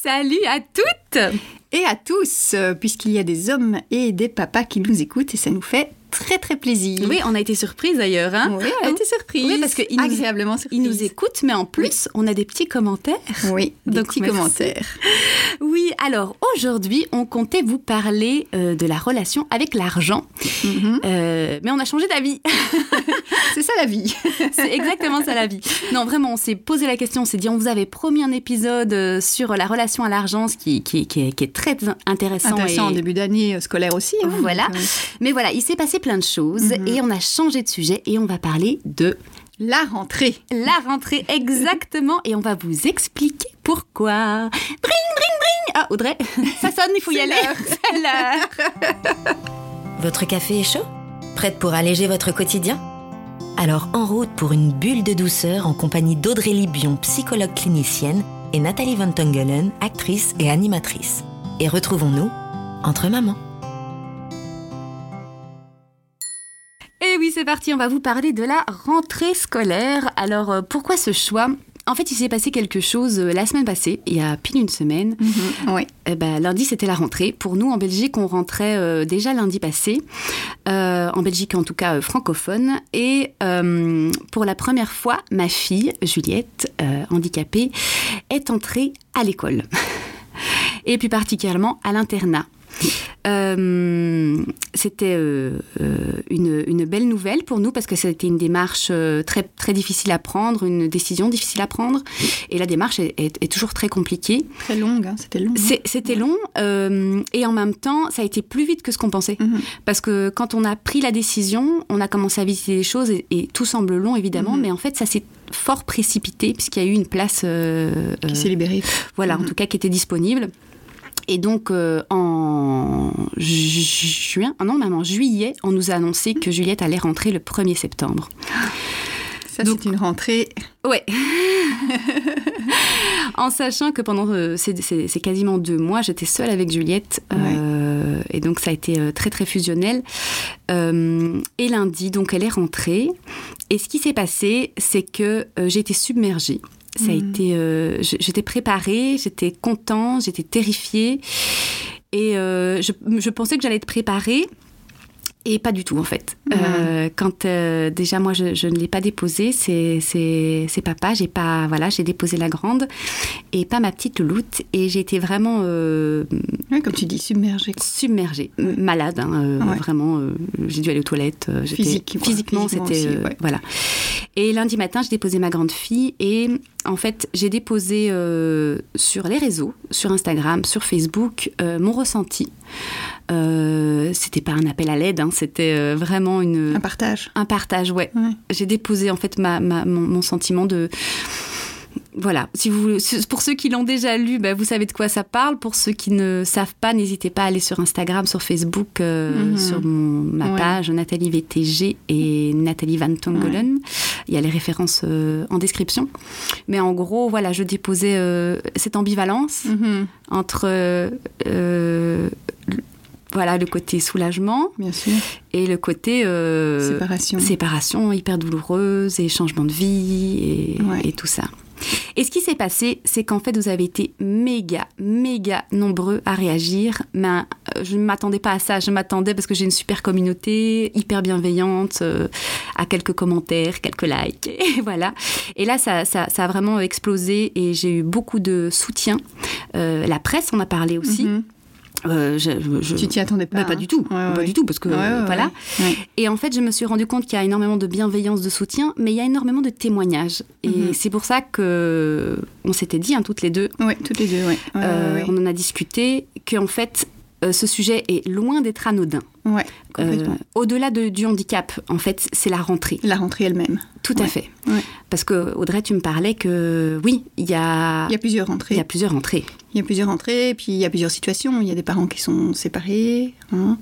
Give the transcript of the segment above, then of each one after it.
Salut à toutes! Et à tous, euh, puisqu'il y a des hommes et des papas qui nous écoutent et ça nous fait très très plaisir. Oui, on a été surprise d'ailleurs. Hein Oui, on a été surprise. Oui, parce qu'ils nous, agréablement surprise. ils nous écoutent, mais en plus, on a des petits commentaires. Oui, des Donc, petits merci. commentaires. Oui, alors aujourd'hui, on comptait vous parler euh, de la relation avec l'argent. Mhm. Euh, mais on a changé d'avis. C'est ça la vie. C'est exactement ça la vie. Non, vraiment, on s'est posé la question, on s'est dit, on vous avait promis un épisode euh, sur la relation à l'argent, ce qui, qui, qui est, qui est très intéressant. Intéressant en début d'année scolaire aussi. hein, Voilà. donc, euh, Mais voilà, il s'est passé plein de choses Mhm. et on a changé de sujet et on va parler de la rentrée. la rentrée exactement et on va vous expliquer pourquoi. Bring, bring, bring Ah, Audrey, ça sonne, il faut y aller. l'heure. C'est l'heure. Votre café est chaud? Prête pour alléger votre quotidien? Alors en route pour une bulle de douceur en compagnie d'Audrey Libion, psychologue clinicienne, et Nathalie Van Tongelen, actrice et animatrice. Et retrouvons-nous entre mamans. C'est parti, on va vous parler de la rentrée scolaire. Alors, euh, pourquoi ce choix? En fait, il s'est passé quelque chose euh, la semaine passée, il y a pile une semaine. Mhm, Oui. Eh ben, lundi, c'était la rentrée. Pour nous, en Belgique, on rentrait euh, déjà lundi passé. Euh, en Belgique, en tout cas, euh, francophone. Et pour la première fois, ma fille, Juliette, handicapée, est entrée à l'école. Et plus particulièrement à l'internat. Euh, c'était euh, euh, une, une belle nouvelle pour nous parce que c'était une démarche très, très difficile à prendre, une décision difficile à prendre. Et la démarche est- est- est toujours très compliquée. Très longue, hein, c'était long. hein. C'était long euh, et en même temps, ça a été plus vite que ce qu'on pensait. Mhm. Parce que quand on a pris la décision, on a commencé à visiter les choses et, et tout semble long évidemment, Mhm. mais en fait, ça s'est fort précipité puisqu'il y a eu une place, Qui s'est libéré. voilà, en Mhm. tout cas, qui était disponible. Et donc, euh, en ju- juin, ah non, même en juillet, on nous a annoncé que Juliette allait rentrer le 1er septembre. Ça, Donc- c'est une rentrée. Ouais. en sachant que pendant euh, ces, quasiment deux mois, j'étais seule avec Juliette. euh, et donc, ça a été très, très fusionnel. Et lundi, donc, elle est rentrée. Et ce qui s'est passé, c'est que j'ai été submergée. Ça a Mhm. été, euh, j'étais préparée, j'étais contente, j'étais terrifiée. Et euh, je, je pensais que j'allais être préparée. Et pas du tout, en fait. Mhm. Euh, quand euh, déjà, moi, je, je ne l'ai pas déposé, c'est, papa. J'ai pas, voilà, j'ai déposé la grande et pas ma petite louloute. Et j'ai été vraiment euh, Ouais, comme tu dis, submergée. quoi. submergée, malade, hein, euh, Ouais. vraiment. j'ai dû aller aux toilettes. Physique, physiquement, c'était voilà. Et lundi matin, j'ai déposé ma grande fille et en fait, j'ai déposé euh, sur les réseaux, sur Instagram, sur Facebook, euh, mon ressenti. Euh, c'était pas un appel à l'aide, hein, c'était euh, vraiment une Un partage. un partage, ouais. Ouais. J'ai déposé en fait ma, ma- mon, mon sentiment de. Voilà, si vous, pour ceux qui l'ont déjà lu, bah, vous savez de quoi ça parle. Pour ceux qui ne savent pas, n'hésitez pas à aller sur Instagram, sur Facebook, euh, Mhm. sur mon- ma Ouais. page Nathalie VTG et Nathalie Van Tongelen. Il y a les références euh, en description. Mais en gros, voilà, je déposais euh, cette ambivalence Mhm. entre voilà, le côté soulagement Bien sûr. et le côté euh, Séparation. séparation hyper douloureuse et changement de vie et, Ouais. et tout ça. Et ce qui s'est passé, c'est qu'en fait, vous avez été méga, méga nombreux à réagir. Mais euh, je ne m'attendais pas à ça. Je m'attendais parce que j'ai une super communauté, hyper bienveillante, euh, à quelques commentaires, quelques likes. Et voilà. Et là, ça, ça, ça a vraiment explosé et j'ai eu beaucoup de soutien. Euh, la presse en a parlé aussi. Mhm. Euh, je- je- Tu t'y attendais pas. Bah, pas hein. du tout, Ouais, pas ouais. du tout, parce que voilà. Et en fait, je me suis rendu compte qu'il y a énormément de bienveillance, de soutien, mais il y a énormément de témoignages. Et Mhm. c'est pour ça que on s'était dit, hein, toutes les deux, toutes les euh, on en a discuté, qu'en fait, euh, ce sujet est loin d'être anodin. Ouais. Euh. Au-delà de- du handicap, en fait, c'est la rentrée. La rentrée elle-même. Tout à fait. Ouais. Parce que Audrey, tu me parlais que oui, il y a, Il y a plusieurs rentrées. il y a plusieurs rentrées. Il y a plusieurs rentrées, puis il y a plusieurs situations. Il y a des parents qui sont séparés. hein.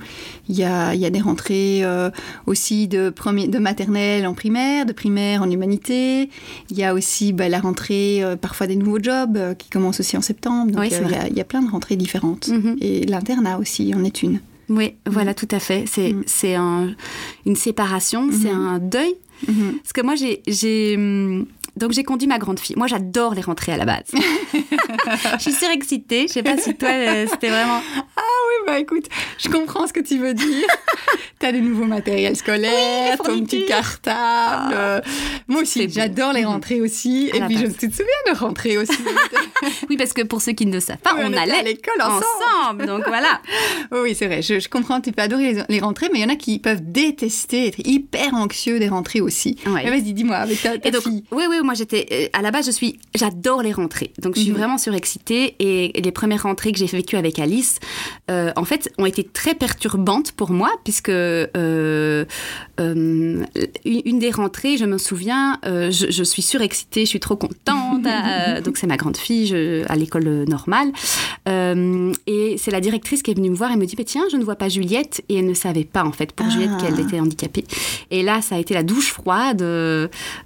Il, y a, il y a des rentrées euh, aussi de, premier, de maternelle en primaire, de primaire en humanité. Il y a aussi bah, la rentrée, euh, parfois des nouveaux jobs qui commencent aussi en septembre. Donc Oui, il, y a, il y a plein de rentrées différentes. Mhm. Et l'internat aussi en est une. Oui, voilà, tout à fait. C'est Mhm. un- une séparation, c'est Mhm. un deuil Mhm. Parce que moi, j'ai, j'ai, hum, Donc j'ai conduit ma grande fille. Moi, j'adore les rentrées à la base. je suis surexcitée. Je sais pas si toi, euh, c'était vraiment. Ah oui, bah écoute, je comprends ce que tu veux dire. tu as des nouveaux matériels scolaires, ton petit cartable. Euh, moi aussi, j'adore les rentrées aussi. Et puis, je, tu te souviens de rentrer aussi Oui, parce que pour ceux qui ne le savent pas, on, allait à l'école ensemble. Donc voilà. oui, c'est vrai. Je, comprends, tu peux adorer les, rentrées, mais il y en a qui peuvent détester, être hyper anxieux des rentrées aussi. Vas-y, dis-moi, avec ta, et donc, fille. Oui, oui, moi j'étais. Euh, à la base, je suis. J'adore les rentrées. Donc je suis mhm. vraiment surexcitée. Et les premières rentrées que j'ai vécues avec Alice, euh, en fait, ont été très perturbantes pour moi, puisque euh, une des rentrées, je me souviens, je, je, suis surexcitée, je suis trop contente. donc c'est ma grande fille je, à l'école normale. et c'est la directrice qui est venue me voir et me dit, tiens, je ne vois pas Juliette. Et elle ne savait pas, en fait, pour Juliette, qu'elle ah. était handicapée. Et là, ça a été la douche froide,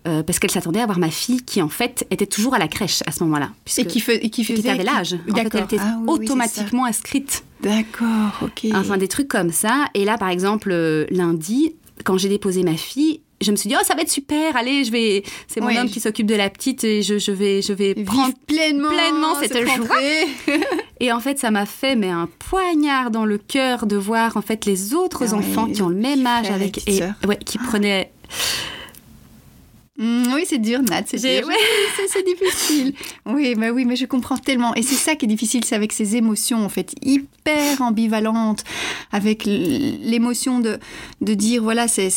parce qu'elle s'attendait à voir ma fille qui, en fait, était toujours à la crèche à ce moment-là. Et qui, fait, qui, faisait, qui avait l'âge. En fait, elle était ah automatiquement inscrite. D'accord, ok. Enfin, des trucs comme ça. Et là, par exemple, euh, lundi, quand j'ai déposé ma fille, je me suis dit oh ça va être super allez je vais c'est mon homme qui s'occupe de la petite et je, je vais je vais prendre pleinement pleinement cette joie et en fait ça m'a fait mais un poignard dans le cœur de voir en fait les autres ah enfants qui ont le même âge avec et ouais, qui prenaient Mm, oui, c'est dur, Nat. C'est c'est difficile. Oui, mais oui, mais je comprends tellement. Et c'est ça qui est difficile, c'est avec ces émotions, en fait, hyper ambivalentes, avec l'émotion de, de dire, voilà, c'est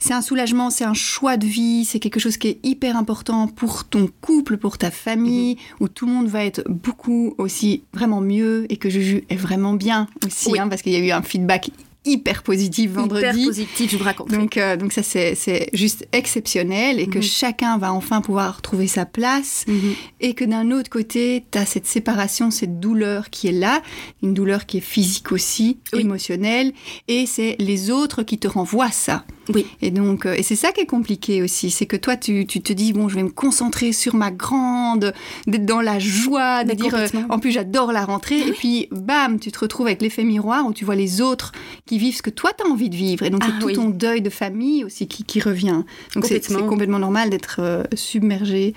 c'est un soulagement, c'est un choix de vie, c'est quelque chose qui est hyper important pour ton couple, pour ta famille, mm-hmm. où tout le monde va être beaucoup aussi vraiment mieux et que Juju est vraiment bien aussi, hein, parce qu'il y a eu un feedback hyper positif vendredi. Hyper je vous raconte. Donc, euh, donc ça, c'est juste exceptionnel et que mhm. chacun va enfin pouvoir trouver sa place. Mhm. Et que d'un autre côté, tu as cette séparation, cette douleur qui est là, une douleur qui est physique aussi, émotionnelle, et c'est les autres qui te renvoient ça. Oui. Et donc, euh, et c'est ça qui est compliqué aussi, c'est que toi, tu, tu, te dis, bon, je vais me concentrer sur ma grande, d'être dans la joie, de dire, euh, en plus, j'adore la rentrée, et puis, bam, tu te retrouves avec l'effet miroir où tu vois les autres qui vivent ce que toi, tu as envie de vivre. Et donc, c'est ah tout ton deuil de famille aussi qui, qui revient. Donc, c'est complètement normal d'être euh, submergé.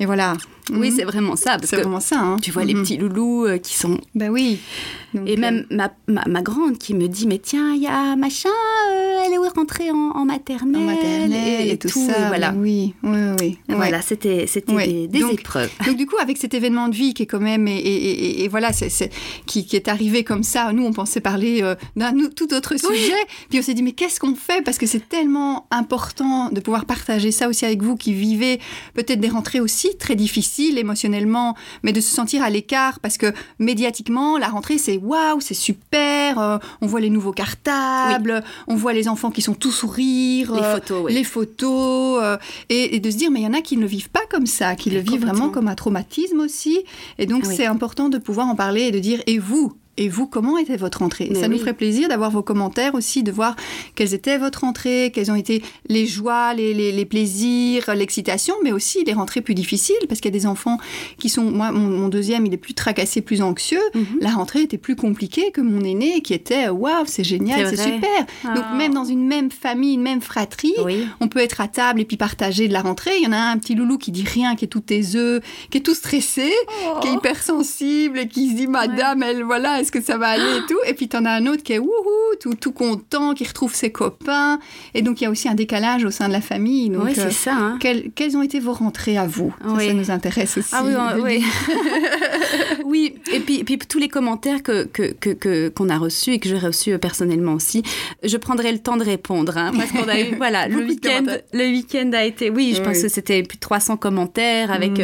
Et voilà. Oui, mhm. c'est vraiment ça. C'est vraiment ça. Hein. Tu vois les mhm. petits loulous qui sont. Ben oui. et même ma, ma, ma, grande qui me dit Mais tiens, il y a machin, est rentrée en, en maternelle, en maternelle et, tout, ça. voilà. Oui, oui, oui. Voilà, c'était des, des épreuves. Donc du coup, avec cet événement de vie qui est quand même et, et, voilà, c'est qui, qui, est arrivé comme ça. Nous, on pensait parler euh, d'un tout autre sujet. Puis on s'est dit mais qu'est-ce qu'on fait? Parce que c'est tellement important de pouvoir partager ça aussi avec vous qui vivez peut-être des rentrées aussi très difficiles émotionnellement, mais de se sentir à l'écart parce que médiatiquement, la rentrée c'est waouh, c'est super. Euh, on voit les nouveaux cartables, on voit les enfants qui sont tout sourire, les euh, photos, les photos euh, et, de se dire mais il y en a qui ne le vivent pas comme ça, qui le vivent vraiment comme un traumatisme aussi. Et donc c'est important de pouvoir en parler et de dire et vous, et vous, comment était votre rentrée Ça nous ferait plaisir d'avoir vos commentaires aussi, de voir quelles étaient votre rentrée, quelles ont été les joies, les, les, plaisirs, l'excitation, mais aussi les rentrées plus difficiles, parce qu'il y a des enfants qui sont... Moi, mon, deuxième, il est plus tracassé, plus anxieux. Mhm. La rentrée était plus compliquée que mon aîné, qui était, waouh, c'est génial, c'est super. Donc ah. même dans une même famille, une même fratrie, on peut être à table et puis partager de la rentrée. Il y en a un, petit loulou qui dit rien, qui est tout taiseux, qui est tout stressé, qui est oh. hypersensible et qui se dit, madame, elle, voilà, est-ce que ça va aller et tout Et puis, tu en as un autre qui est wouhou, tout, tout content, qui retrouve ses copains. Et donc, il y a aussi un décalage au sein de la famille. Oui, c'est euh, ça. Hein. quelles, ont été vos rentrées à vous? Ça, nous intéresse aussi. Ah oui, oui. oui. Et puis, puis, tous les commentaires que, que, qu'on a reçus et que j'ai reçus euh, personnellement aussi, je prendrai le temps de répondre. Hein, parce qu'on a eu, voilà, le week-end, le week-end a été, oui, je pense que c'était plus de 300 commentaires avec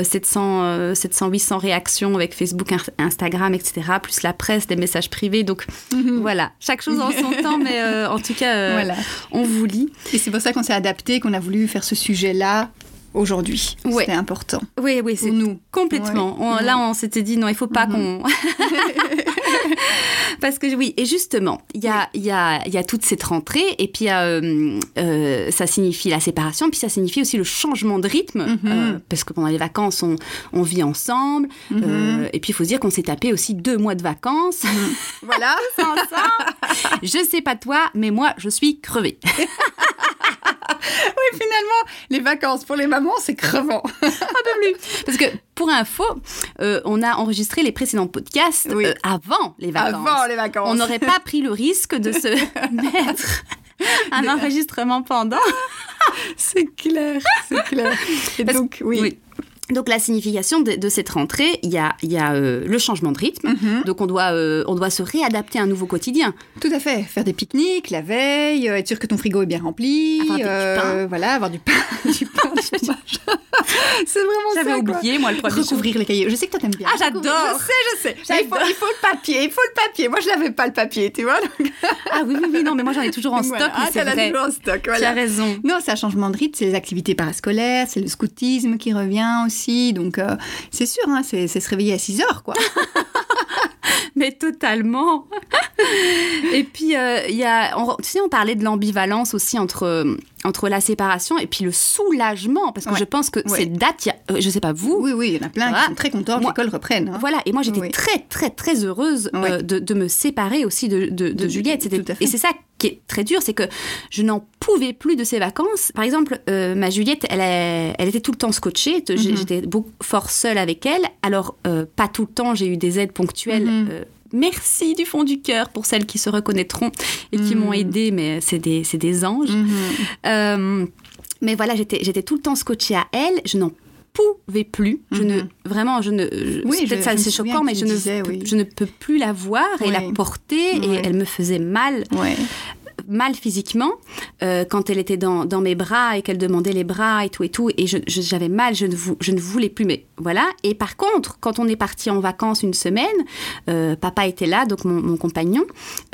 700, 700, 800 réactions avec Facebook, Instagram, etc plus la presse, des messages privés. Donc mhm. voilà, chaque chose en son temps, mais euh, en tout cas, euh, voilà. on vous lit. Et c'est pour ça qu'on s'est adapté, qu'on a voulu faire ce sujet-là aujourd'hui. C'était important. Oui, oui, c'est nous. Complètement. Là, on s'était dit, non, il faut pas mhm. qu'on... Parce que oui, et justement, il y a, y, a, y a toute cette rentrée, et puis euh, euh, ça signifie la séparation, puis ça signifie aussi le changement de rythme, mhm. euh, parce que pendant les vacances, on, on vit ensemble, mhm. et puis il faut se dire qu'on s'est tapé aussi deux mois de vacances. voilà, ensemble. je sais pas toi, mais moi, je suis crevée. oui, finalement, les vacances pour les mamans, c'est crevant. Un peu plus. Parce que pour info, euh, on a enregistré les précédents podcasts Oui. euh, avant les vacances. Avant les vacances. On n'aurait pas pris le risque de se mettre un enregistrement pendant. C'est clair, c'est clair. Et Parce- donc, oui. Donc la signification de, de cette rentrée, il y a, il y a euh, le changement de rythme. Mhm. Donc on doit, euh, on doit se réadapter à un nouveau quotidien. Tout à fait. Faire des pique-niques la veille, être sûr que ton frigo est bien rempli. Avoir du pain. Voilà, avoir du pain. du pain, c'est vraiment ça. J'avais oublié, moi, le premier. Recouvrir les cahiers. Je sais que toi t'aimes bien. Ah, j'adore. Je sais, je sais. Il faut, il faut le papier, il faut le papier. Moi, je n'avais pas le papier, tu vois. donc- Ah oui, oui, oui, non, mais moi j'en ai toujours en stock, Voilà. mais Ah, t'en as toujours en stock, Tu as voilà. raison. Non, c'est un changement de rythme, c'est les activités parascolaires, c'est le scoutisme qui revient aussi. Donc, euh, c'est sûr, hein, c'est c'est se réveiller à 6 heures, quoi. Mais totalement. et puis, euh, y a, on, tu sais, on parlait de l'ambivalence aussi entre, euh, entre la séparation et puis le soulagement, parce que Ouais. je pense que Ouais. cette date, y a- euh, je sais pas vous, Oui, oui, il y en a plein Voilà. qui sont très contents que l'école reprenne. hein. Voilà, et moi j'étais Oui. très très très heureuse euh, de, de me séparer aussi de, de, de Juliette. C'était- tout à fait. Et c'est ça qui est très dur, c'est que je n'en pouvais plus de ces vacances. Par exemple, euh, ma Juliette, elle, elle était tout le temps scotchée, J'ai- Mhm. j'étais beaucoup, fort seule avec elle. Alors, euh, pas tout le temps, j'ai eu des aides ponctuelles. Mhm. euh, Merci du fond du cœur pour celles qui se reconnaîtront et qui m'ont aidée, mais c'est des, des anges. Mhm. Mais voilà, j'étais, j'étais tout le temps scotchée à elle. Je n'en pouvais plus. Je ne, Mhm. vraiment, je ne. je- Oui, peut-être ça, c'est choquant, mais je ne, disais, peux, oui. je ne peux plus la voir et la Oui. porter. Et elle me faisait mal, mal physiquement euh, quand elle était dans, dans mes bras et qu'elle demandait les bras et tout et tout. Et j'avais mal. Je ne, vou- je ne voulais plus. Mais voilà. Et par contre, quand on est parti en vacances une semaine, euh, papa était là, donc mon, mon compagnon,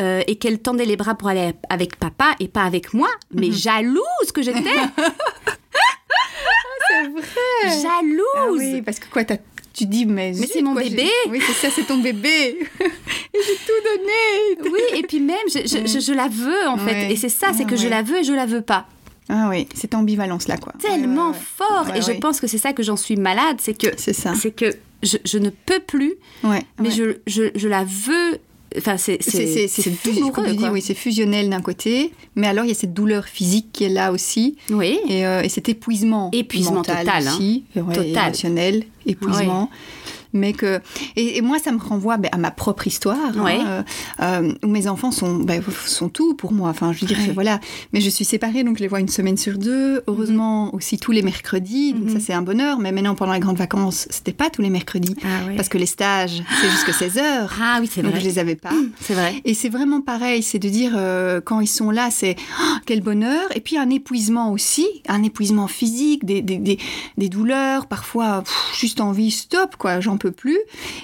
euh, et qu'elle tendait les bras pour aller avec papa et pas avec moi. Mais Mhm. jalouse que j'étais. C'est vrai. jalouse. Ah oui, parce que quoi, t'as- tu dis, mais. C'est mon quoi, bébé. Oui, c'est ça, c'est ton bébé. et j'ai tout donné. Oui, et puis même, je, je- je- je la veux en fait. Et c'est ça, c'est Ah que je la veux et je la veux pas. Ah oui, cette ambivalence-là, quoi. Tellement Ouais, fort. Et je pense que c'est ça que j'en suis malade. C'est que, C'est ça. c'est que je, ne peux plus, Ouais. mais je, je la veux. Enfin, c'est douloureux. comme tu dis, oui, c'est fusionnel d'un côté, mais alors il y a cette douleur physique qui est là aussi, Oui. et, euh, et cet épuisement, Épuisement mental total, hein. aussi, et ouais, Total. émotionnel, épuisement. Mais que et, et moi ça me renvoie ben, à ma propre histoire hein, Ouais. euh, euh, où mes enfants sont ben, sont tout pour moi enfin je veux dire Ouais. voilà mais je suis séparée donc je les vois une semaine sur deux heureusement aussi tous les mercredis donc Mhm. ça c'est un bonheur mais maintenant pendant les grandes vacances c'était pas tous les mercredis Ah, ouais. parce que les stages c'est jusqu'à 16 heures ah oui, c'est donc vrai. je les avais pas C'est vrai. et c'est vraiment pareil, c'est de dire euh, quand ils sont là, c'est oh, quel bonheur. Et puis un épuisement aussi, un épuisement physique, des, des, des, des douleurs, parfois pff, juste envie, stop, quoi, j'en peux plus.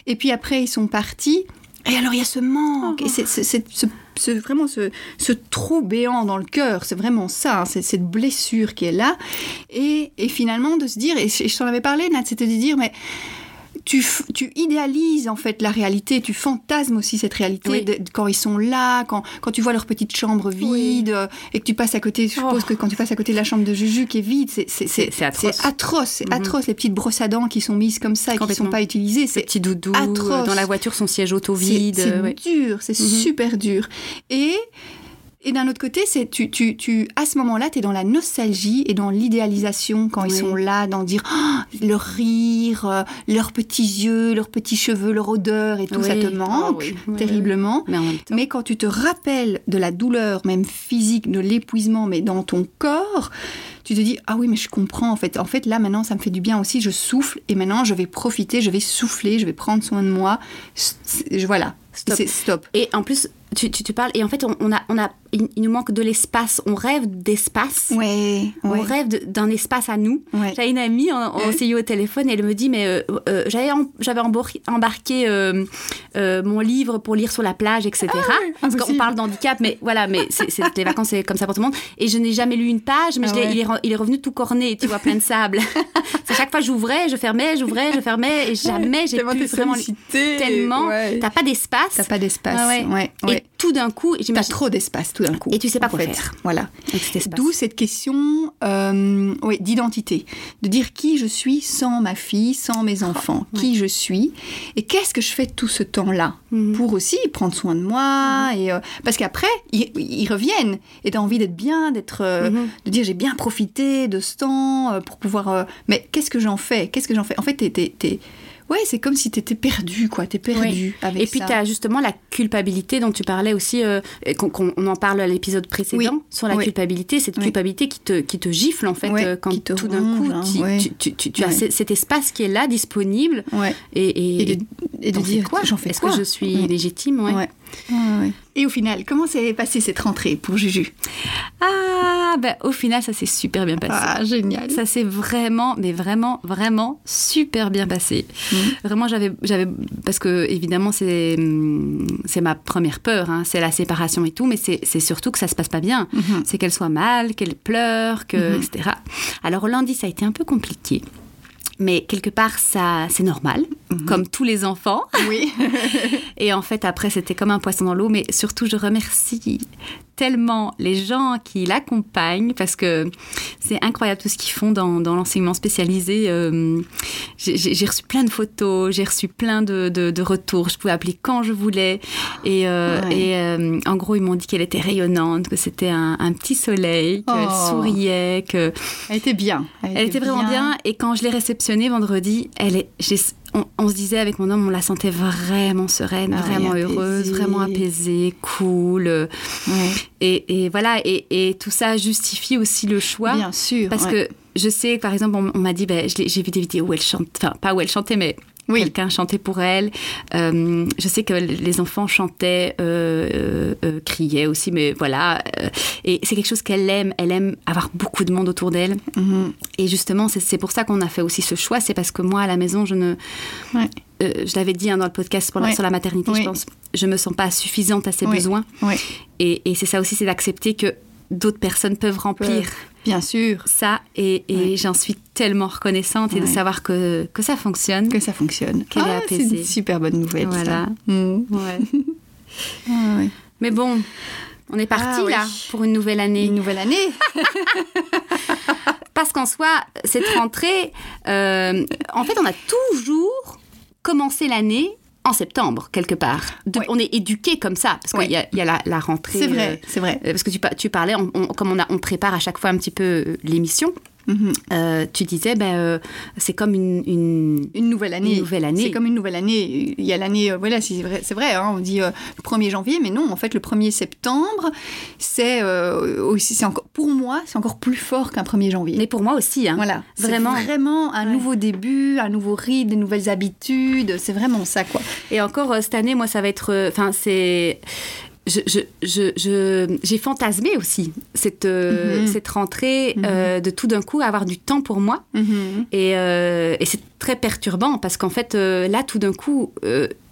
Et puis après, ils sont partis. Et alors il y a ce manque, et c'est, c'est- c'est- ce, ce- vraiment ce, trou béant dans le cœur, c'est vraiment ça, hein, cette blessure qui est là. Et, et finalement de se dire, et je, je t'en avais parlé, Nat, c'était de dire, mais tu, idéalises en fait la réalité, tu fantasmes aussi cette réalité Oui. de- de- quand ils sont là, quand, quand tu vois leur petite chambre vide euh, et que tu passes à côté, je suppose Oh. que quand tu passes à côté de la chambre de Juju qui est vide, c'est atroce. c'est atroce, Mhm. atroce, les petites brosses à dents qui sont mises comme ça et qui ne sont pas utilisées, Ces c'est petits doudous atroce. euh, dans la voiture, son siège auto vide. C'est euh, ouais. dur, c'est Mhm. super dur. Et, et d'un autre côté, c'est tu, tu, tu, à ce moment-là, tu es dans la nostalgie et dans l'idéalisation quand ils sont là, dans dire oh, leur rire, euh, leurs petits yeux, leurs petits cheveux, leur odeur et tout ça Oui. te Oh, manque. Oui, terriblement. Mais quand tu te rappelles de la douleur, même physique, de l'épuisement, mais dans ton corps, tu te dis ah oui mais je comprends en fait. En fait là maintenant ça me fait du bien aussi. Je souffle et maintenant je vais profiter, je vais souffler, je vais prendre soin de moi. S- Voilà. Stop. Stop. Et en plus, tu, tu, tu parles, et en fait, on, on a, on a, il, il nous manque de l'espace. On rêve d'espace. Ouais. On ouais, rêve d'un espace à nous. ouais. J'avais une amie, on, on s'est eu au téléphone, et elle me dit, mais euh, euh, j'avais j'avais embarqué euh, mon livre pour lire sur la plage, etc. Parce qu'on parle d'handicap, mais voilà, mais c'est les vacances, c'est comme ça pour tout le monde. Et je n'ai jamais lu une page, mais Ah je il, est, il est revenu tout corné, tu vois, plein de sable. à chaque fois, j'ouvrais, je fermais, j'ouvrais, je fermais, et jamais j'ai pu vraiment... Tellement. T'as pas d'espace. T'as pas d'espace. Ouais. Ouais, tout d'un coup, j'imagine... trop d'espace tout d'un coup. Et tu sais pas quoi fait. faire. Voilà. D'où cette question euh, oui, d'identité, de dire qui je suis sans ma fille, sans mes enfants, qui je suis, et qu'est-ce que je fais tout ce temps-là Mhm. pour aussi prendre soin de moi, et euh, parce qu'après ils, ils reviennent, et t'as envie d'être bien, d'être, euh, Mhm. de dire j'ai bien profité de ce temps pour pouvoir, mais qu'est-ce que j'en fais, qu'est-ce que j'en fais? En fait, t'es- ouais, c'est comme si t'étais perdu, quoi, t'es perdu avec Et puis tu as justement la culpabilité dont tu parlais aussi, euh, qu'on qu'on- on en parle à l'épisode précédent, Oui. sur la Oui. culpabilité, cette culpabilité qui te, qui te gifle en fait, euh, quand te tout d'un coup hein, tu, tu- tu- tu- tu as cet espace qui est là, disponible, et, et, Et de, et de dire quoi? j'en fais Est-ce que je suis Ouais. légitime ouais. Et au final, comment s'est passée cette rentrée pour Juju? Ah, ben, au final, ça s'est super bien passé. Ah, génial. Ça s'est vraiment, mais vraiment, vraiment super bien passé. Mhm. Vraiment, j'avais, j'avais, parce que évidemment, c'est, hum, c'est ma première peur, hein, c'est la séparation et tout, mais c'est, c'est surtout que ça se passe pas bien. Mhm. C'est qu'elle soit mal, qu'elle pleure, que, Mhm. etc. Alors lundi, ça a été un peu compliqué. Mais quelque part, ça, c'est normal, Mhm. comme tous les enfants. Oui. Et en fait, après, c'était comme un poisson dans l'eau. Mais surtout, je remercie tellement les gens qui l'accompagnent parce que c'est incroyable tout ce qu'ils font dans, dans l'enseignement spécialisé. Euh, j'ai- reçu plein de photos, j'ai reçu plein de, de- de retours. Je pouvais appeler quand je voulais. Et, euh, Ouais. et, euh, en gros, ils m'ont dit qu'elle était rayonnante, que c'était un, un petit soleil, qu'elle Oh. souriait, que Elle était bien. elle était vraiment bien. Et quand je l'ai réceptionnée vendredi, elle est, on, on se disait avec mon homme, on la sentait vraiment sereine, Ah, vraiment heureuse, vraiment apaisée, cool. Ouais. Et, et voilà, et, et tout ça justifie aussi le choix. Bien sûr. Parce ouais. que je sais, par exemple, on, on m'a dit, ben, j'ai vu des vidéos où elle chante, enfin pas où elle chantait, mais Oui. quelqu'un chantait pour elle. Euh, je sais que les enfants chantaient, euh, euh, criaient aussi, mais voilà. et c'est quelque chose qu'elle aime. Elle aime avoir beaucoup de monde autour d'elle. Mhm. Et justement, c'est- pour ça qu'on a fait aussi ce choix. C'est parce que moi, à la maison, je ne. Ouais. je l'avais dit hein, dans le podcast pour la- Ouais. sur la maternité, Oui. je pense. Je me sens pas suffisante à ses Oui. besoins. Et, et c'est ça aussi, c'est d'accepter que d'autres personnes peuvent remplir Bien sûr ça. Et, et Ouais. j'en suis tellement reconnaissante et de savoir que, que ça fonctionne. que ça fonctionne. Qu'elle est Ah, c'est apaisée. une super bonne nouvelle. Voilà. ça. Ouais. Ah. Mais bon, on est parti Ah oui. là pour une nouvelle année. Une nouvelle année. Parce qu'en soi, cette rentrée, euh, en fait, on a toujours commencé l'année en septembre, quelque part. De-. On est éduqué comme ça, parce qu'il y a, il y a la, la rentrée. C'est vrai, euh, c'est vrai. euh, parce que tu, pa- tu parlais, on- on- comme on, a, on prépare à chaque fois un petit peu euh, l'émission, Euh, tu disais, ben, euh, c'est comme une, une- Une nouvelle année. Une nouvelle année. C'est comme une nouvelle année. Il y a l'année, euh, voilà, c'est vrai, c'est vrai hein, on dit le 1er janvier, mais non, en fait, le 1er septembre, c'est aussi, c'est encore, pour moi, c'est encore plus fort qu'un 1er janvier. Mais pour moi aussi, hein. Voilà, Vraiment. C'est vraiment un Ouais. nouveau début, un nouveau rythme, des nouvelles habitudes. C'est vraiment ça, quoi. Et encore cette année, moi, ça va être. Enfin, c'est. Je, je, je, je- j'ai fantasmé aussi cette, euh, Mhm. cette rentrée Mhm. euh, de tout d'un coup avoir du temps pour moi. Et, euh, et c'est très perturbant parce qu'en fait, euh, là, tout d'un coup,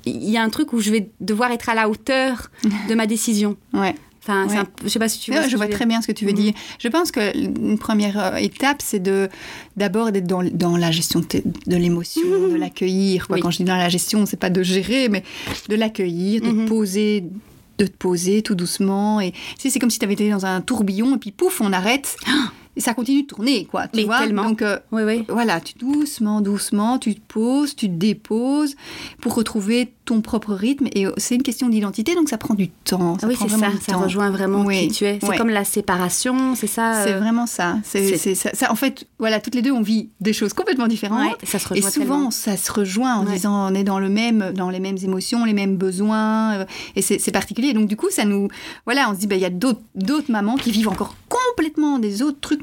il y a un truc où je vais devoir être à la hauteur de ma décision. Ouais. Enfin, Ouais. un je sais pas si tu vois. ce je vois très bien ce que tu veux Mhm. dire. Je pense que une première étape, c'est de d'abord d'être dans, dans la gestion de, l'émotion, de l'accueillir. Oui. Quand je dis dans la gestion, c'est pas de gérer, mais de l'accueillir, de Mhm. poser, de te poser tout doucement. Et c'est comme si tu avais été dans un tourbillon et puis pouf, on arrête. Et ça continue de tourner, quoi. Tu Mais vois tellement. Donc euh, Oui, oui. voilà, tu doucement, doucement, tu te poses, tu te déposes pour retrouver ton propre rythme. Et euh, c'est une question d'identité, donc ça prend du temps. Ça oui, c'est ça. Ça temps. rejoint vraiment Oui, qui tu es. C'est comme la séparation, c'est ça. C'est euh, vraiment ça. C'est, ça, ça- En fait, voilà, toutes les deux, on vit des choses complètement différentes. ouais, ça se Et souvent, tellement. ça se rejoint en Ouais. disant on est dans le même, dans les mêmes émotions, les mêmes besoins, euh, et c'est, particulier. Donc du coup, ça nous, voilà, on se dit bah il y a d'autres, mamans qui vivent encore complètement des autres trucs,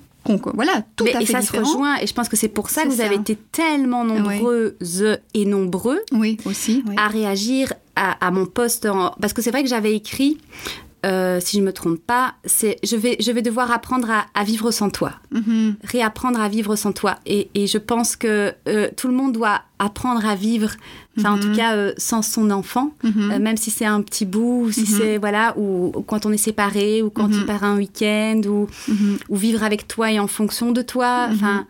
voilà, tout Mais- à et fait ça se rejoint, et je pense que c'est pour ça que vous avez été tellement nombreuses et nombreux Oui, aussi. oui. à réagir à, à mon poste. en- Parce que c'est vrai que j'avais écrit, euh, si je me trompe pas, c'est je vais, je vais devoir apprendre à, à vivre sans toi, Mhm. réapprendre à vivre sans toi. Et, et je pense que euh, tout le monde doit apprendre à vivre, enfin en Mhm. tout cas euh, sans son enfant, Mhm. euh, même si c'est un petit bout, ou si Mhm. c'est voilà, ou, ou quand on est séparé, ou quand il part un week-end, ou, ou vivre avec toi et en fonction de toi. Enfin,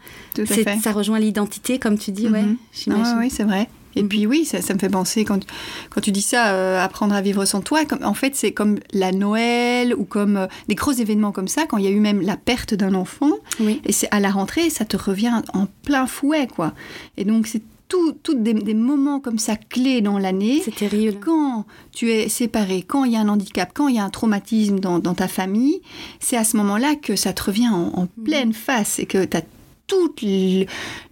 ça rejoint l'identité, comme tu dis, ouais. Ah, oui, c'est vrai. Et puis oui, ça, ça, me fait penser quand, quand tu dis ça, euh, apprendre à vivre sans toi. Comme, en fait, c'est comme la Noël ou comme euh, des gros événements comme ça, quand il y a eu même la perte d'un enfant. Oui. Et c'est à la rentrée, ça te revient en plein fouet, quoi. Et donc c'est tout, tout des, des, moments comme ça clés dans l'année. C'est terrible. Quand tu es séparé, quand il y a un handicap, quand il y a un traumatisme dans, dans ta famille, c'est à ce moment-là que ça te revient en, en mmh. pleine face et que tu as toute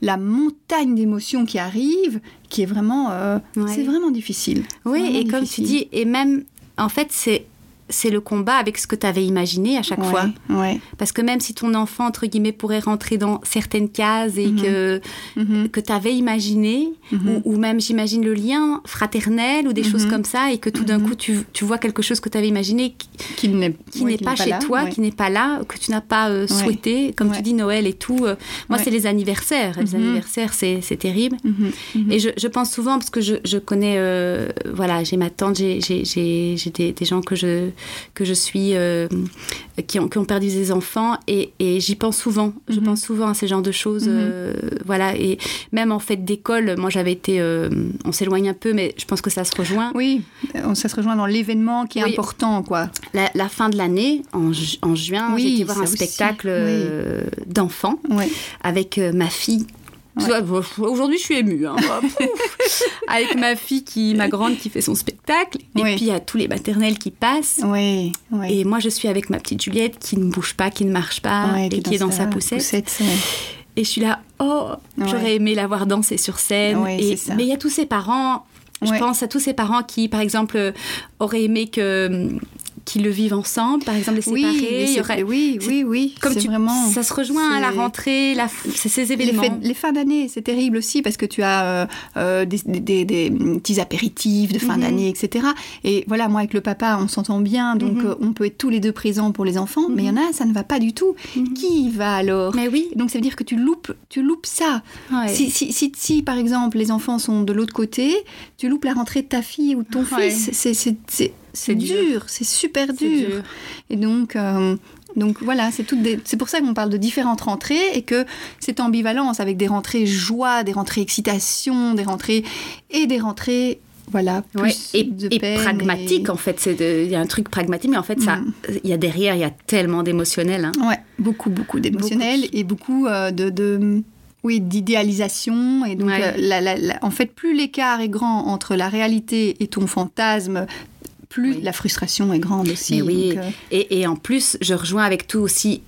la montagne d'émotions qui arrive, qui est vraiment, euh, ouais. c'est vraiment difficile. Oui, vraiment et comme tu dis, et même, en fait, c'est c'est le combat avec ce que tu avais imaginé à chaque ouais, fois. Ouais. Parce que même si ton enfant, entre guillemets, pourrait rentrer dans certaines cases et mm -hmm. que, mm -hmm. que tu avais imaginé, mm -hmm. ou, ou, même j'imagine le lien fraternel ou des choses comme ça, et que tout d'un coup tu, tu, vois quelque chose que tu avais imaginé qui, qui n'est ouais, pas, pas chez là, toi, qui n'est pas là, que tu n'as pas euh, souhaité, comme tu dis Noël et tout. Euh, moi, c'est les anniversaires. Les anniversaires, c'est terrible. Et je, je, pense souvent, parce que je, je connais, euh, voilà, j'ai ma tante, j'ai des, des gens que je que je suis, euh, qui, ont, qui, ont, perdu des enfants, et, et j'y pense souvent. Mm -hmm. Je pense souvent à ces genres de choses. Mm -hmm. euh, voilà, et même en fait d'école, moi j'avais été, euh, on s'éloigne un peu, mais je pense que ça se rejoint. Oui, ça se rejoint dans l'événement qui est oui. important, quoi. La, la fin de l'année, en, ju en, juin, oui, j'ai été voir un aussi. spectacle oui. d'enfants avec ma fille Ouais. Aujourd'hui, je suis émue. Hein. Avec ma fille, qui, ma grande, qui fait son spectacle. Et puis, il y a tous les maternelles qui passent. Oui. Et moi, je suis avec ma petite Juliette qui ne bouge pas, qui ne marche pas et qui, est dans sa, sa poussette. poussette et je suis là, oh, j'aurais aimé la voir danser sur scène. et, mais il y a tous ces parents. Je pense à tous ces parents qui, par exemple, auraient aimé que qui le vivent ensemble, par exemple les séparés. Oui, aurait... oui, oui, oui. Comme tu, vraiment, ça se rejoint à la rentrée, la... c'est ces événements. Les, les fins d'année, c'est terrible aussi parce que tu as euh, euh, des, des, des, petits apéritifs de fin mm -hmm. d'année, etc. Et voilà, moi avec le papa, on s'entend bien, donc mm -hmm. on peut être tous les deux présents pour les enfants, mm -hmm. mais il y en a, ça ne va pas du tout. Qui y va alors? Mais oui. Donc ça veut dire que tu loupes, tu loupes ça. Ouais. Si, si, si, si, par exemple les enfants sont de l'autre côté, tu loupes la rentrée de ta fille ou de ton ouais. fils. C'est c'est dur, c'est super dur. dur. Et donc, euh, donc voilà, c'est des... pour ça qu'on parle de différentes rentrées et que cette ambivalence avec des rentrées joie, des rentrées excitation, des rentrées et des rentrées voilà plus ouais, et, de et pragmatique et... en fait c'est il y a un truc pragmatique mais en fait ça il mm. y a derrière il y a tellement d'émotionnel hein. ouais beaucoup beaucoup d'émotionnel et beaucoup euh, de, de oui, d'idéalisation. Et donc, ouais. euh, la, la, la, en fait, plus l'écart est grand entre la réalité et ton fantasme, plus oui. la frustration est grande aussi. Oui, donc, euh... et, et, en plus, je rejoins avec tout aussi.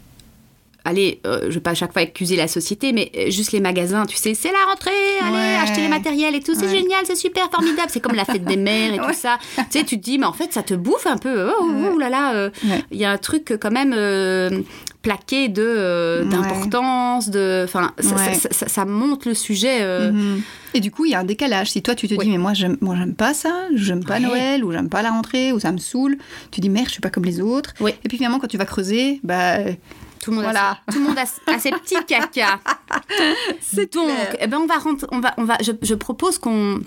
Allez, euh, je ne vais pas à chaque fois accuser la société, mais juste les magasins, tu sais, c'est la rentrée, allez, ouais. acheter les matériels et tout, c'est ouais. génial, c'est super formidable, c'est comme la fête des mères et ouais. tout ça. tu sais, tu te dis, mais en fait, ça te bouffe un peu. Oh, oh, là là, euh, il y a un truc quand même euh, plaqué de euh, d'importance, de, enfin, ça, ça, ça, ça, monte le sujet. Mm -hmm. Et du coup, il y a un décalage. Si toi, tu te dis, mais moi, j'aime, moi, j'aime pas ça, j'aime pas. Noël, ou j'aime pas la rentrée, ou ça me saoule, tu dis, merde, je suis pas comme les autres. Et puis finalement, quand tu vas creuser, bah. Tout le monde, voilà. a, tout le monde a, a ses petits. C'est donc, eh ben on va, rentrer, on va, on va, je, je propose qu'on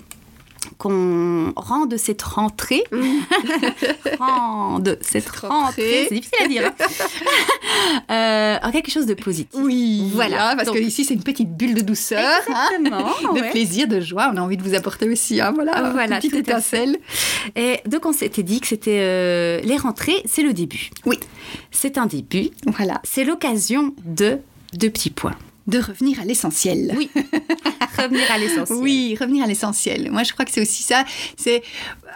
qu'on rende cette rentrée, rende cette rentrée, c'est difficile à dire, euh, en quelque chose de positif. Oui, voilà, parce Donc, que ici c'est une petite bulle de douceur, exactement, hein, de ouais. plaisir, de joie. On a envie de vous apporter aussi, hein, voilà, voilà, une petite étincelle. Et donc on s'était dit que c'était euh, les rentrées, c'est le début. Oui, c'est un début. Voilà, c'est l'occasion de deux petits points de revenir à l'essentiel. Oui, revenir à l'essentiel. Oui, revenir à l'essentiel. Moi, je crois que c'est aussi ça. C'est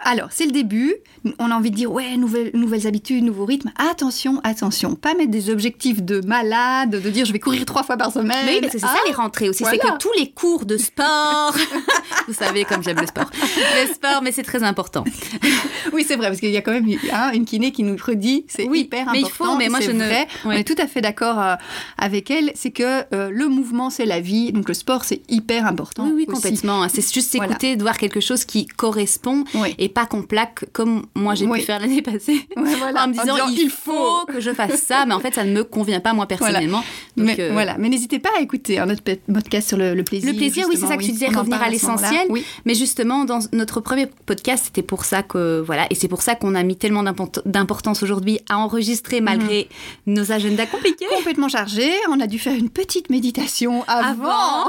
alors, c'est le début. On a envie de dire ouais, nouvelles, nouvelles habitudes, nouveaux rythmes. Attention, attention, pas mettre des objectifs de malade, de dire je vais courir trois fois par semaine. Mais, mais c'est ah, ça les rentrées aussi, voilà. c'est que tous les cours de sport. Vous savez comme j'aime le sport. Le sport, mais c'est très important. oui, c'est vrai parce qu'il y a quand même hein, une kiné qui nous redit c'est oui, hyper mais important. Il faut, mais moi je ne. Vrai. Ouais. On est tout à fait d'accord euh, avec elle. C'est que euh, le mouvement c'est la vie, donc le sport c'est hyper important. Oui, oui, complètement. C'est juste s'écouter, voilà. de voir quelque chose qui correspond oui. et pas qu'on plaque comme moi j'ai pu faire l'année passée voilà. en me disant, en disant il faut que je fasse ça, mais en fait ça ne me convient pas moi personnellement. Voilà. Donc, mais, euh... voilà. mais n'hésitez pas à écouter notre podcast sur le, le plaisir. Le plaisir, oui, c'est ça que tu disais, revenir à l'essentiel. Mais justement, dans notre premier podcast, c'était pour ça que voilà, et c'est pour ça qu'on a mis tellement d'importance aujourd'hui à enregistrer malgré mmh. nos agendas compliqués. Complètement chargés. On a dû faire une petite méditation avant, avant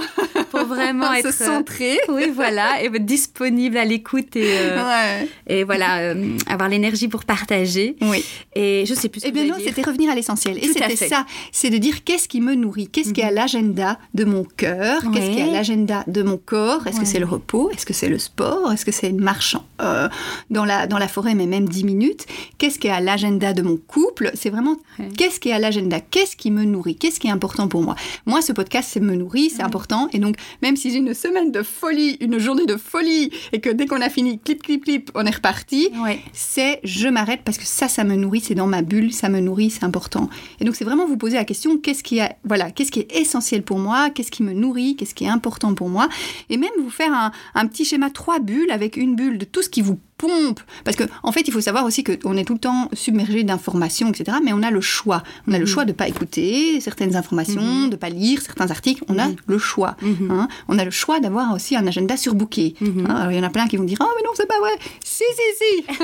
pour vraiment vraiment être se centrer. Oui, voilà, et être disponible à l'écoute et, euh, Ouais. et voilà, euh, avoir l'énergie pour partager. Oui. Et je sais plus ce Eh bien non, c'était revenir à l'essentiel. Et c'était ça, c'est de dire qu'est-ce qui me nourrit, qu'est-ce qui est à l'agenda de mon cœur, qu'est-ce qui est à l'agenda de mon corps, est-ce Ouais. que c'est le repos, est-ce que c'est le sport, est-ce que c'est une marche euh, dans, la, dans la forêt, mais même 10 minutes, qu'est-ce qui est à l'agenda de mon couple, c'est vraiment Ouais. qu'est-ce qui est à l'agenda, qu'est-ce qui me nourrit, qu'est-ce qui est important pour moi. Moi, ce podcast, c'est me nourrit, c'est important, et donc même si j'ai une semaine de folie, une journée de folie, et que dès qu'on a fini, clip, clip, clip, on est reparti, Ouais. c'est je m'arrête parce que ça, ça me nourrit, c'est dans ma bulle, ça me nourrit, c'est important. Et donc c'est vraiment vous poser la question qu'est-ce qui est, voilà, qu'est-ce qui est essentiel pour moi, qu'est-ce qui me nourrit, qu'est-ce qui est important pour moi, et même vous faire un, un petit schéma trois bulles avec une bulle de tout ce qui vous pompe. Parce que en fait, il faut savoir aussi qu'on est tout le temps submergé d'informations, etc. Mais on a le choix. On a le choix de pas écouter certaines informations, de pas lire certains articles. On a le choix. Mhm. hein. On a le choix d'avoir aussi un agenda surbooké. Mhm. hein. Alors, il y en a plein qui vont dire oh mais non c'est pas vrai. Si si si.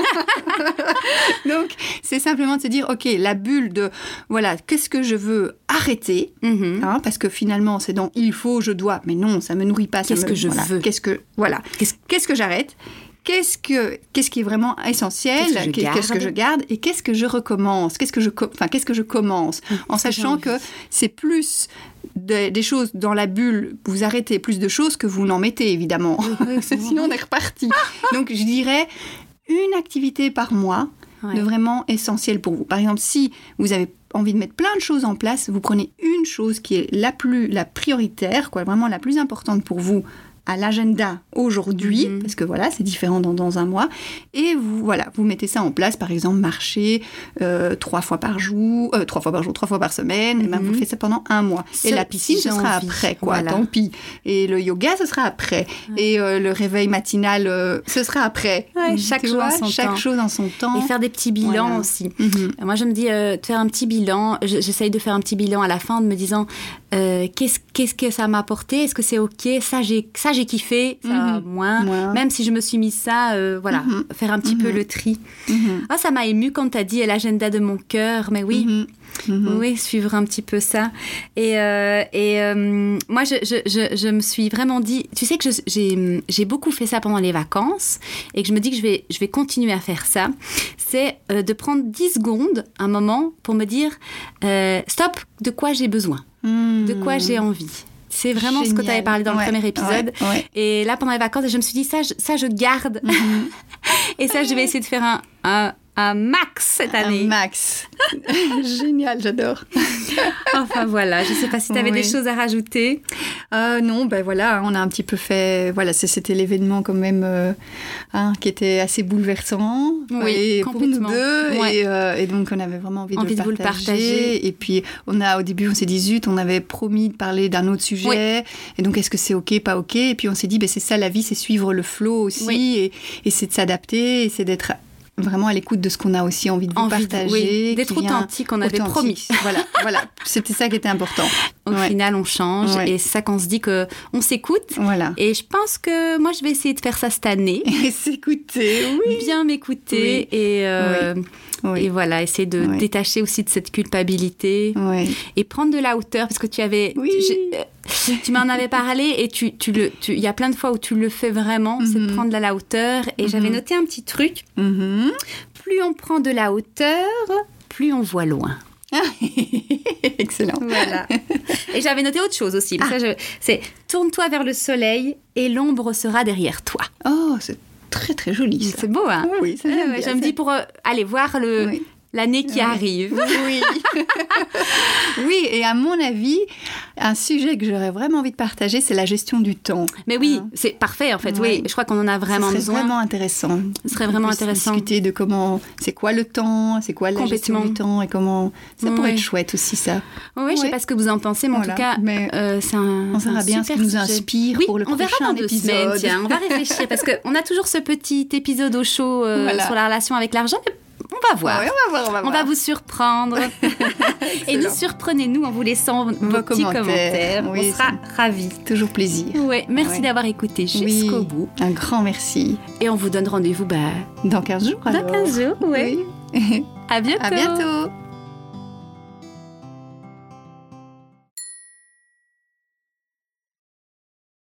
Donc c'est simplement de se dire ok la bulle de voilà qu'est-ce que je veux arrêter. Mhm. hein, parce que finalement, c'est dans il faut, je dois, mais non, ça me nourrit pas. Qu'est-ce me- que je voilà. veux Qu'est-ce que voilà Qu'est-ce- Qu'est-ce que j'arrête? Qu'est-ce que qu'est-ce qui est vraiment essentiel Qu'est-ce que je que garde je garde et qu'est-ce que je recommence Qu'est-ce que je enfin qu'est-ce que je commence En que j'ai sachant que c'est plus de- des choses dans la bulle, vous arrêtez plus de choses que vous n'en mettez évidemment. Sinon on est reparti. Donc je dirais une activité par mois Ouais. de vraiment essentiel pour vous. Par exemple, si vous avez envie de mettre plein de choses en place, vous prenez une chose qui est la plus la prioritaire, quoi, vraiment la plus importante pour vous à l'agenda aujourd'hui, Mhm. parce que voilà, c'est différent dans, dans un mois, et vous voilà, vous mettez ça en place, par exemple, marcher euh, trois fois par jour, euh, trois fois par jour, trois fois par semaine, et ben Mhm. vous faites ça pendant un mois. Et la piscine, ce sera envie. après, quoi, Voilà. tant pis. Et le yoga, ce sera après. Et euh, le réveil matinal, ce sera après. Ouais, chaque chose en son chaque temps. chose en son temps. Et faire des petits bilans Voilà. aussi. Mhm. Moi, je me dis, de faire un petit bilan. Je- J'essaye de faire un petit bilan à la fin, de me disant, euh, qu'est-ce qu'est-ce que ça m'a apporté? Est-ce que c'est OK? Ça, j'ai ça, j'ai kiffé. Ça, Mhm. moins. Même si je me suis mis ça, euh, voilà, Mhm. faire un petit peu le tri. Mhm. Ah, ça m'a ému quand tu as dit l'agenda de mon cœur. Mais oui, Mhm. Mhm. oui, suivre un petit peu ça. Et, euh, et moi, je, je, je, je me suis vraiment dit, tu sais que je- j'ai j'ai beaucoup fait ça pendant les vacances et que je me dis que je vais, je vais continuer à faire ça. C'est de prendre 10 secondes, un moment, pour me dire, stop, de quoi j'ai besoin, de quoi j'ai envie. C'est vraiment ce que tu avais parlé dans Ouais, le premier épisode. ouais, ouais. Et là, pendant les vacances, je me suis dit, ça, je, ça, je garde. Mhm. et ça, je vais essayer de faire un, un, un max cette année. Un max. Génial, j'adore. Enfin voilà, je sais pas si tu avais Oui. des choses à rajouter. Euh, non, ben voilà, on a un petit peu fait. Voilà, c'était l'événement quand même euh, hein, qui était assez bouleversant. Oui, et pour nous deux. Ouais. Et, euh, et donc on avait vraiment envie, Envie de, de vous le le partager. partager. Et puis on a au début on s'est dit zut, on avait promis de parler d'un autre sujet. Et donc est-ce que c'est ok, pas ok? Et puis on s'est dit ben c'est ça la vie, c'est suivre le flow aussi et, et c'est de s'adapter, et c'est d'être vraiment à l'écoute de ce qu'on a aussi envie de vous Envie partager, oui, d'être authentique, on avait authentique. promis. Voilà, voilà, c'était ça qui était important. Au Ouais. final, on change Ouais. et c'est ça qu'on se dit que on s'écoute. Voilà. Et je pense que moi, je vais essayer de faire ça cette année. Et s'écouter, oui. Bien m'écouter et, euh, Oui. et voilà, essayer de Oui. détacher aussi de cette culpabilité Oui. et prendre de la hauteur parce que tu avais, tu m'en avais parlé et tu, tu le, tu- il y a plein de fois où tu le fais vraiment, c'est de Mhm. prendre de la hauteur. Et j'avais Mhm. noté un petit truc. Mhm. Plus on prend de la hauteur, plus on voit loin. Excellent. Voilà. Et j'avais noté autre chose aussi. Ah. C'est tourne-toi vers le soleil et l'ombre sera derrière toi. Oh, c'est très très joli. C'est beau, hein Oui, ça ouais, bien, Je me dis pour euh, aller voir le Oui. L'année qui Oui. arrive. Oui. oui, et à mon avis, un sujet que j'aurais vraiment envie de partager, c'est la gestion du temps. Mais oui, Hein. c'est parfait en fait. Oui, je crois qu'on en a vraiment Ce serait besoin. vraiment intéressant. Ce serait vraiment intéressant. Discuter de comment, c'est quoi le temps, c'est quoi la gestion du temps et comment. Ça pourrait être chouette aussi ça. Oui, je sais pas ce que vous en pensez, mais Voilà. en tout cas, Mais euh, c'est un. On verra bien ce qui nous inspire Oui, pour le on verra prochain dans deux épisode. semaines. Tiens, on va réfléchir parce qu'on a toujours ce petit épisode au chaud euh, Voilà. sur la relation avec l'argent. mais On va voir. Ouais, on va voir, on va On voir. va vous surprendre. Et nous surprenez-nous en vous laissant vos, petits commentaires. commentaires. Oui, on sera ravis. Toujours plaisir. Ouais, merci Ouais. d'avoir écouté jusqu'au Oui. bout. Un grand merci. Et on vous donne rendez-vous bah, Dans 15 jours dans alors. 15 jours. Ouais. Oui. À bientôt. À bientôt.